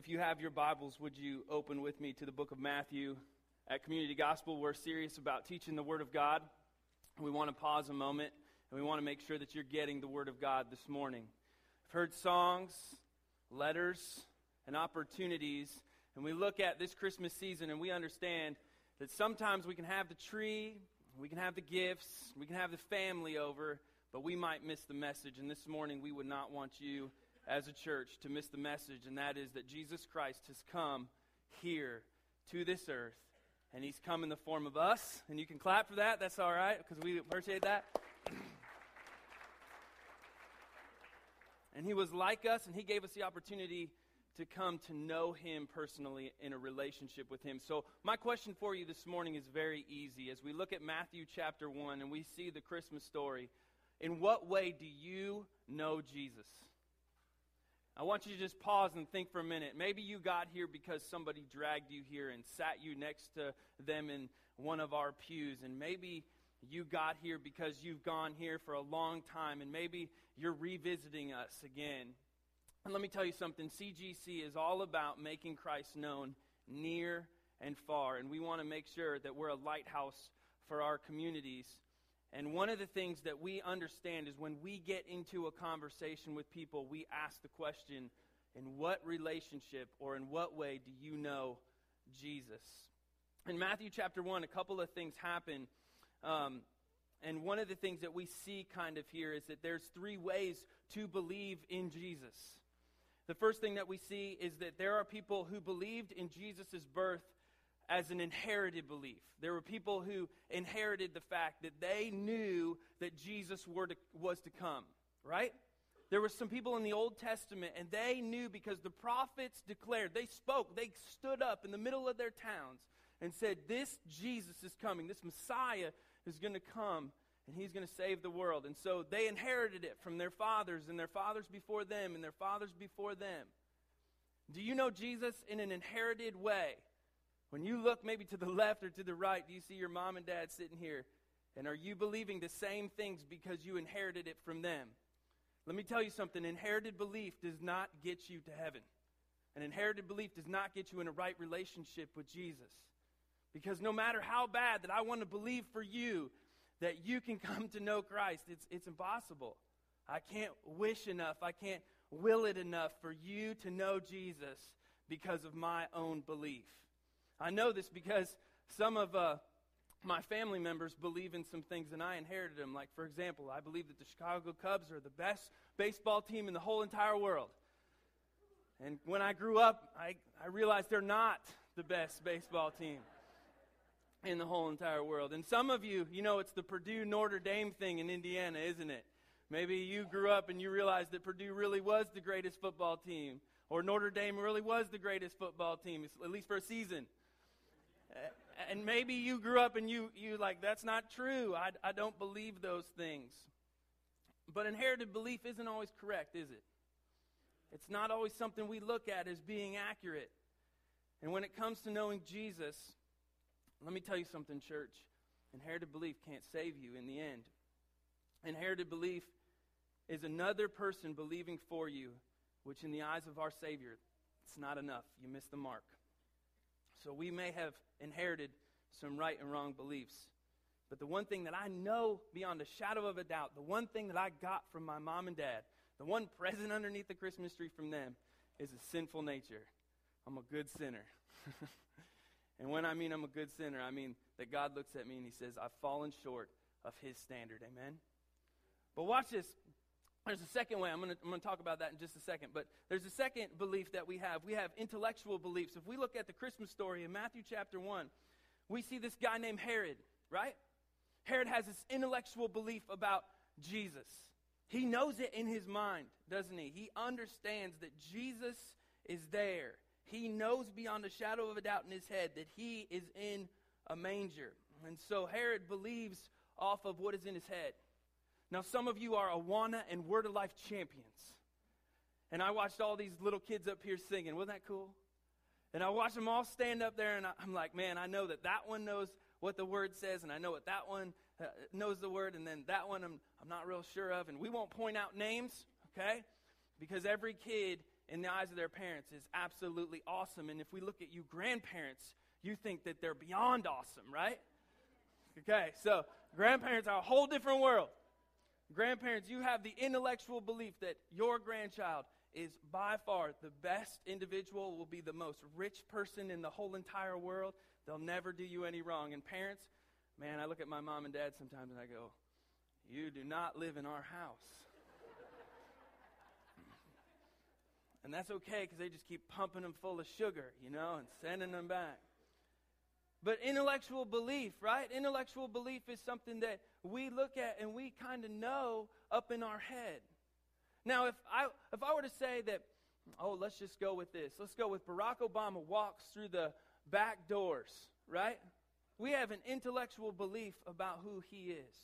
if you have your Bibles, would you open with me to the book of Matthew? At Community Gospel, we're serious about teaching the Word of God. We want to pause a moment and we want to make sure that you're getting the Word of God this morning. I've heard songs, letters, and opportunities, and we look at this Christmas season and we understand that sometimes we can have the tree, we can have the gifts, we can have the family over, but we might miss the message. And this morning, we would not want you as a church to miss the message, and that is that Jesus Christ has come here to this earth, and he's come in the form of us. And you can clap for that. That's all right, because we appreciate that. and he was like us, and he gave us the opportunity to come to know him personally in a relationship with him. So, my question for you this morning is very easy. As we look at Matthew chapter 1 and we see the Christmas story, in what way do you know Jesus? I want you to just pause and think for a minute. Maybe you got here because somebody dragged you here and sat you next to them in one of our pews. And maybe you got here because you've gone here for a long time. And maybe you're revisiting us again. And let me tell you something CGC is all about making Christ known near and far. And we want to make sure that we're a lighthouse for our communities. And one of the things that we understand is when we get into a conversation with people, we ask the question in what relationship or in what way do you know Jesus? In Matthew chapter 1, a couple of things happen. Um, and one of the things that we see kind of here is that there's three ways to believe in Jesus. The first thing that we see is that there are people who believed in Jesus' birth as an inherited belief. There were people who inherited the fact that they knew that Jesus were to, was to come, right? There were some people in the Old Testament, and they knew because the prophets declared, they spoke, they stood up in the middle of their towns and said, This Jesus is coming, this Messiah is going to come, and he's going to save the world. And so they inherited it from their fathers, and their fathers before them, and their fathers before them. Do you know Jesus in an inherited way? When you look maybe to the left or to the right, do you see your mom and dad sitting here? And are you believing the same things because you inherited it from them? Let me tell you something inherited belief does not get you to heaven. An inherited belief does not get you in a right relationship with Jesus. Because no matter how bad that I want to believe for you that you can come to know Christ, it's, it's impossible. I can't wish enough, I can't will it enough for you to know Jesus because of my own belief. I know this because some of uh, my family members believe in some things and I inherited them. Like, for example, I believe that the Chicago Cubs are the best baseball team in the whole entire world. And when I grew up, I, I realized they're not the best baseball team in the whole entire world. And some of you, you know, it's the Purdue Notre Dame thing in Indiana, isn't it? Maybe you grew up and you realized that Purdue really was the greatest football team, or Notre Dame really was the greatest football team, at least for a season and maybe you grew up and you, you like, that's not true. I, I don't believe those things. But inherited belief isn't always correct, is it? It's not always something we look at as being accurate. And when it comes to knowing Jesus, let me tell you something, church. Inherited belief can't save you in the end. Inherited belief is another person believing for you, which in the eyes of our Savior, it's not enough. You miss the mark. So we may have inherited some right and wrong beliefs. But the one thing that I know beyond a shadow of a doubt, the one thing that I got from my mom and dad, the one present underneath the Christmas tree from them, is a sinful nature. I'm a good sinner. and when I mean I'm a good sinner, I mean that God looks at me and He says, I've fallen short of His standard. Amen? But watch this. There's a second way. I'm going to talk about that in just a second. But there's a second belief that we have. We have intellectual beliefs. If we look at the Christmas story in Matthew chapter 1, we see this guy named Herod, right? Herod has this intellectual belief about Jesus. He knows it in his mind, doesn't he? He understands that Jesus is there. He knows beyond a shadow of a doubt in his head that he is in a manger. And so Herod believes off of what is in his head. Now, some of you are Awana and Word of Life champions. And I watched all these little kids up here singing. Wasn't that cool? And I watched them all stand up there, and I'm like, man, I know that that one knows what the word says, and I know what that one uh, knows the word, and then that one I'm, I'm not real sure of. And we won't point out names, okay? Because every kid in the eyes of their parents is absolutely awesome. And if we look at you grandparents, you think that they're beyond awesome, right? Okay, so grandparents are a whole different world. Grandparents, you have the intellectual belief that your grandchild is by far the best individual, will be the most rich person in the whole entire world. They'll never do you any wrong. And parents, man, I look at my mom and dad sometimes and I go, You do not live in our house. and that's okay because they just keep pumping them full of sugar, you know, and sending them back. But intellectual belief, right? Intellectual belief is something that we look at and we kind of know up in our head. Now, if I, if I were to say that, oh, let's just go with this. Let's go with Barack Obama walks through the back doors, right? We have an intellectual belief about who he is.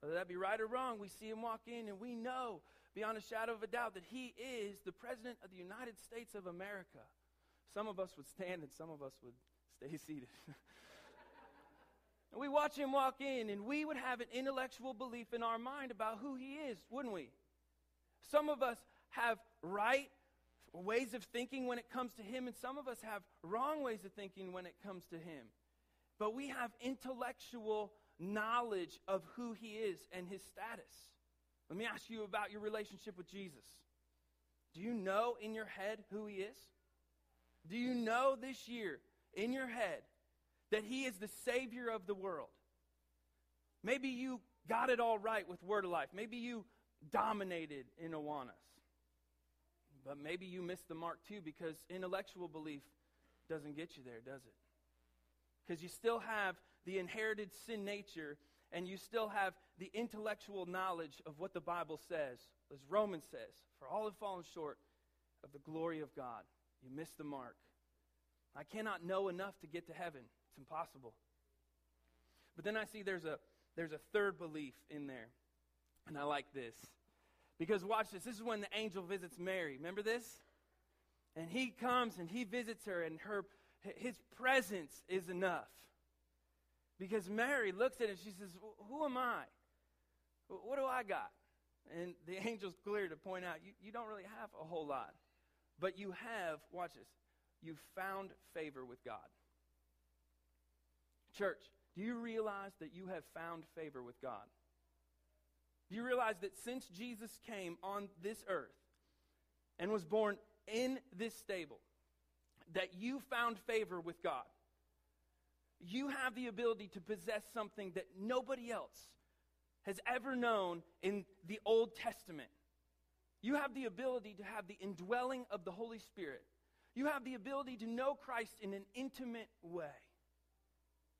Whether that be right or wrong, we see him walk in and we know beyond a shadow of a doubt that he is the President of the United States of America. Some of us would stand and some of us would stay seated. and we watch him walk in, and we would have an intellectual belief in our mind about who he is, wouldn't we? Some of us have right ways of thinking when it comes to him, and some of us have wrong ways of thinking when it comes to him. But we have intellectual knowledge of who he is and his status. Let me ask you about your relationship with Jesus. Do you know in your head who he is? Do you know this year in your head that He is the Savior of the world. Maybe you got it all right with Word of Life. Maybe you dominated in Awanas. But maybe you missed the mark too because intellectual belief doesn't get you there, does it? Because you still have the inherited sin nature and you still have the intellectual knowledge of what the Bible says, as Romans says, for all have fallen short of the glory of God. You missed the mark. I cannot know enough to get to heaven. It's impossible. But then I see there's a there's a third belief in there. And I like this. Because watch this. This is when the angel visits Mary. Remember this? And he comes and he visits her and her his presence is enough. Because Mary looks at it she says, Who am I? What do I got? And the angel's clear to point out, you, you don't really have a whole lot. But you have, watch this, you've found favor with God. Church, do you realize that you have found favor with God? Do you realize that since Jesus came on this earth and was born in this stable, that you found favor with God? You have the ability to possess something that nobody else has ever known in the Old Testament. You have the ability to have the indwelling of the Holy Spirit you have the ability to know Christ in an intimate way.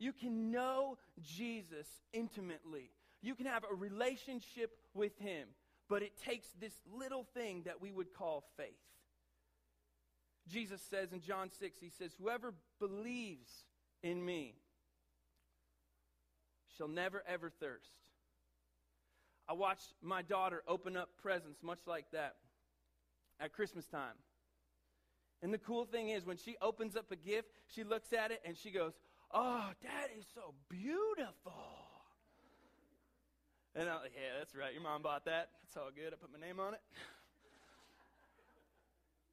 You can know Jesus intimately. You can have a relationship with Him, but it takes this little thing that we would call faith. Jesus says in John 6, He says, Whoever believes in me shall never ever thirst. I watched my daughter open up presents much like that at Christmas time. And the cool thing is, when she opens up a gift, she looks at it and she goes, Oh, that is so beautiful. And I'm like, Yeah, that's right. Your mom bought that. It's all good. I put my name on it.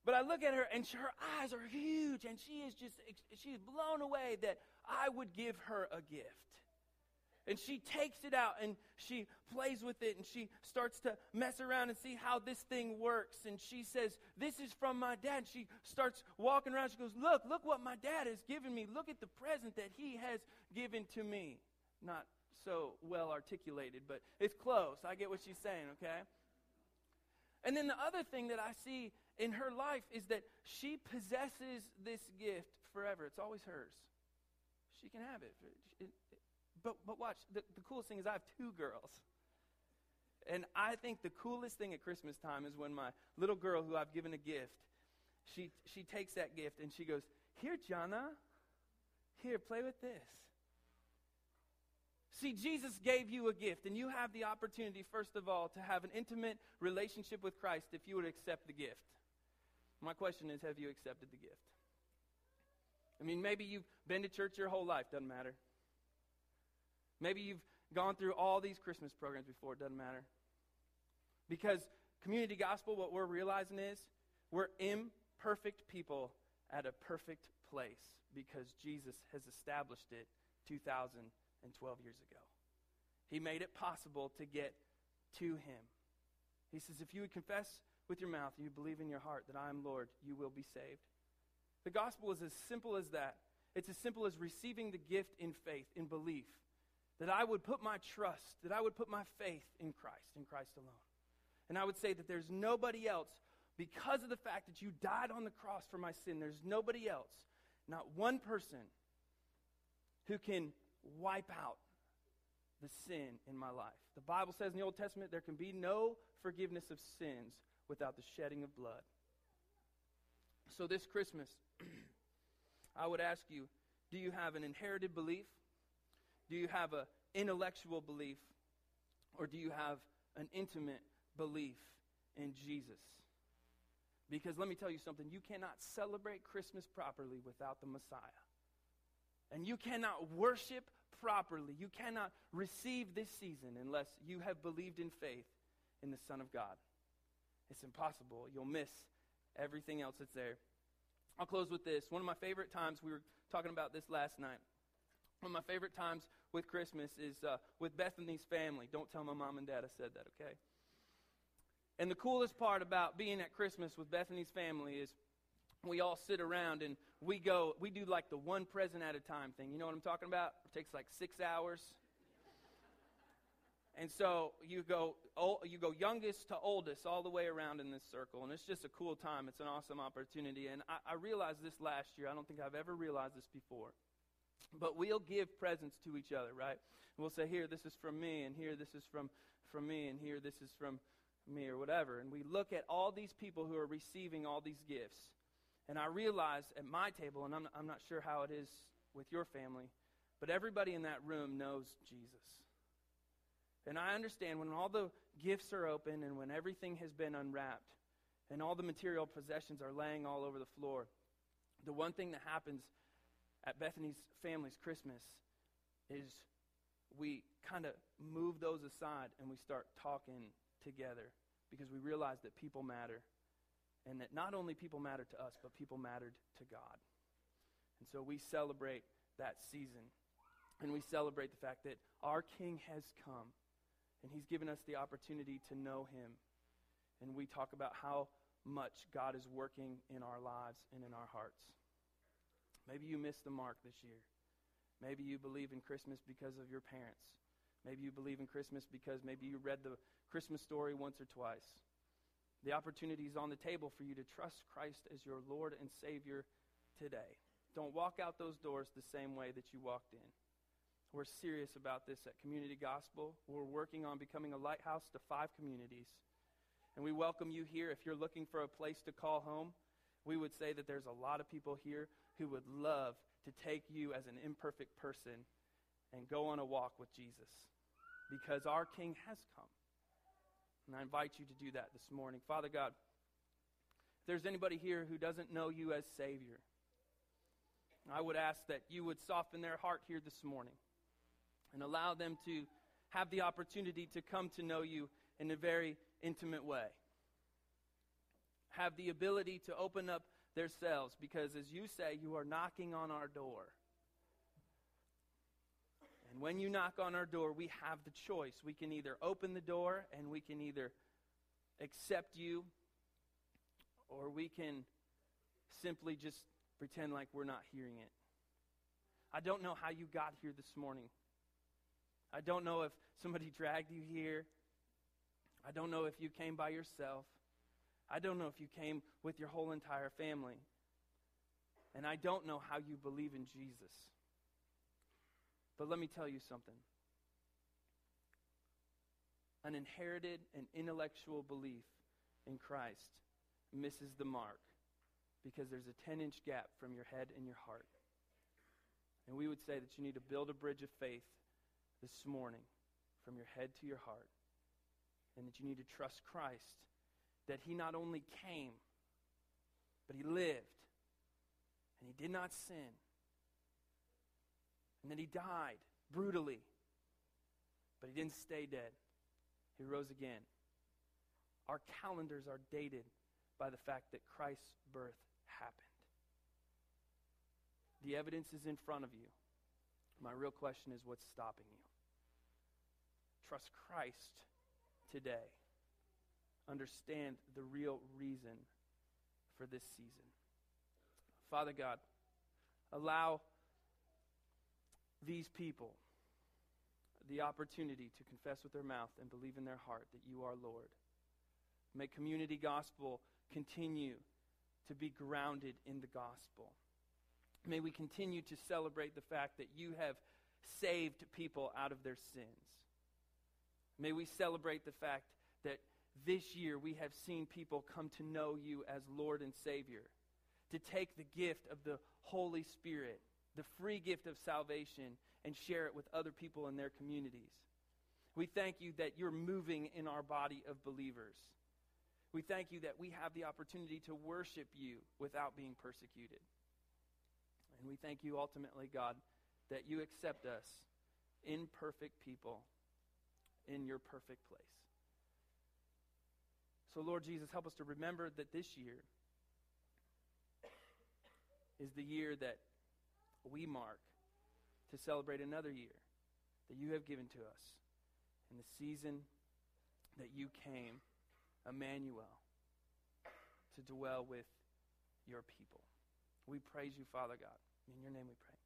But I look at her and her eyes are huge and she is just, she's blown away that I would give her a gift. And she takes it out and she plays with it and she starts to mess around and see how this thing works. And she says, This is from my dad. And she starts walking around. She goes, Look, look what my dad has given me. Look at the present that he has given to me. Not so well articulated, but it's close. I get what she's saying, okay? And then the other thing that I see in her life is that she possesses this gift forever. It's always hers. She can have it. it but, but watch, the, the coolest thing is I have two girls. And I think the coolest thing at Christmas time is when my little girl, who I've given a gift, she, she takes that gift and she goes, Here, Jana, here, play with this. See, Jesus gave you a gift, and you have the opportunity, first of all, to have an intimate relationship with Christ if you would accept the gift. My question is have you accepted the gift? I mean, maybe you've been to church your whole life, doesn't matter. Maybe you've gone through all these Christmas programs before, it doesn't matter. Because community gospel, what we're realizing is we're imperfect people at a perfect place because Jesus has established it 2,012 years ago. He made it possible to get to Him. He says, If you would confess with your mouth, you believe in your heart that I am Lord, you will be saved. The gospel is as simple as that. It's as simple as receiving the gift in faith, in belief, that I would put my trust, that I would put my faith in Christ, in Christ alone. And I would say that there's nobody else, because of the fact that you died on the cross for my sin, there's nobody else, not one person, who can wipe out the sin in my life. The Bible says in the Old Testament there can be no forgiveness of sins without the shedding of blood. So this Christmas, I would ask you do you have an inherited belief? Do you have an intellectual belief? Or do you have an intimate belief in Jesus? Because let me tell you something you cannot celebrate Christmas properly without the Messiah. And you cannot worship properly. You cannot receive this season unless you have believed in faith in the Son of God. It's impossible. You'll miss everything else that's there. I'll close with this. One of my favorite times, we were talking about this last night. One of my favorite times with Christmas is uh, with Bethany's family. Don't tell my mom and dad I said that, okay? And the coolest part about being at Christmas with Bethany's family is we all sit around and we go, we do like the one present at a time thing. You know what I'm talking about? It takes like six hours. And so you go, you go youngest to oldest all the way around in this circle. And it's just a cool time. It's an awesome opportunity. And I, I realized this last year. I don't think I've ever realized this before. But we'll give presents to each other, right? We'll say, here, this is from me, and here, this is from, from me, and here, this is from me, or whatever. And we look at all these people who are receiving all these gifts. And I realize at my table, and I'm, I'm not sure how it is with your family, but everybody in that room knows Jesus. And I understand when all the gifts are open and when everything has been unwrapped and all the material possessions are laying all over the floor, the one thing that happens at Bethany's family's Christmas is we kind of move those aside and we start talking together because we realize that people matter and that not only people matter to us, but people mattered to God. And so we celebrate that season. And we celebrate the fact that our King has come, and he's given us the opportunity to know him. And we talk about how much God is working in our lives and in our hearts. Maybe you missed the mark this year. Maybe you believe in Christmas because of your parents. Maybe you believe in Christmas because maybe you read the Christmas story once or twice. The opportunity is on the table for you to trust Christ as your Lord and Savior today. Don't walk out those doors the same way that you walked in. We're serious about this at Community Gospel. We're working on becoming a lighthouse to five communities. And we welcome you here. If you're looking for a place to call home, we would say that there's a lot of people here who would love to take you as an imperfect person and go on a walk with Jesus because our King has come. And I invite you to do that this morning. Father God, if there's anybody here who doesn't know you as Savior, I would ask that you would soften their heart here this morning and allow them to have the opportunity to come to know you in a very intimate way. Have the ability to open up themselves because, as you say, you are knocking on our door. And when you knock on our door, we have the choice. We can either open the door and we can either accept you, or we can simply just pretend like we're not hearing it. I don't know how you got here this morning. I don't know if somebody dragged you here. I don't know if you came by yourself. I don't know if you came with your whole entire family. And I don't know how you believe in Jesus. But let me tell you something. An inherited and intellectual belief in Christ misses the mark because there's a 10 inch gap from your head and your heart. And we would say that you need to build a bridge of faith this morning from your head to your heart. And that you need to trust Christ that he not only came, but he lived. And he did not sin and then he died brutally. But he didn't stay dead, he rose again. Our calendars are dated by the fact that Christ's birth happened. The evidence is in front of you. My real question is what's stopping you? Trust Christ today. Understand the real reason for this season. Father God, allow these people the opportunity to confess with their mouth and believe in their heart that you are Lord. May community gospel continue to be grounded in the gospel. May we continue to celebrate the fact that you have saved people out of their sins. May we celebrate the fact that this year we have seen people come to know you as Lord and Savior, to take the gift of the Holy Spirit, the free gift of salvation, and share it with other people in their communities. We thank you that you're moving in our body of believers. We thank you that we have the opportunity to worship you without being persecuted. And we thank you ultimately, God, that you accept us, imperfect people, in your perfect place. So, Lord Jesus, help us to remember that this year is the year that we mark to celebrate another year that you have given to us in the season that you came, Emmanuel, to dwell with your people. We praise you, Father God. In your name we pray.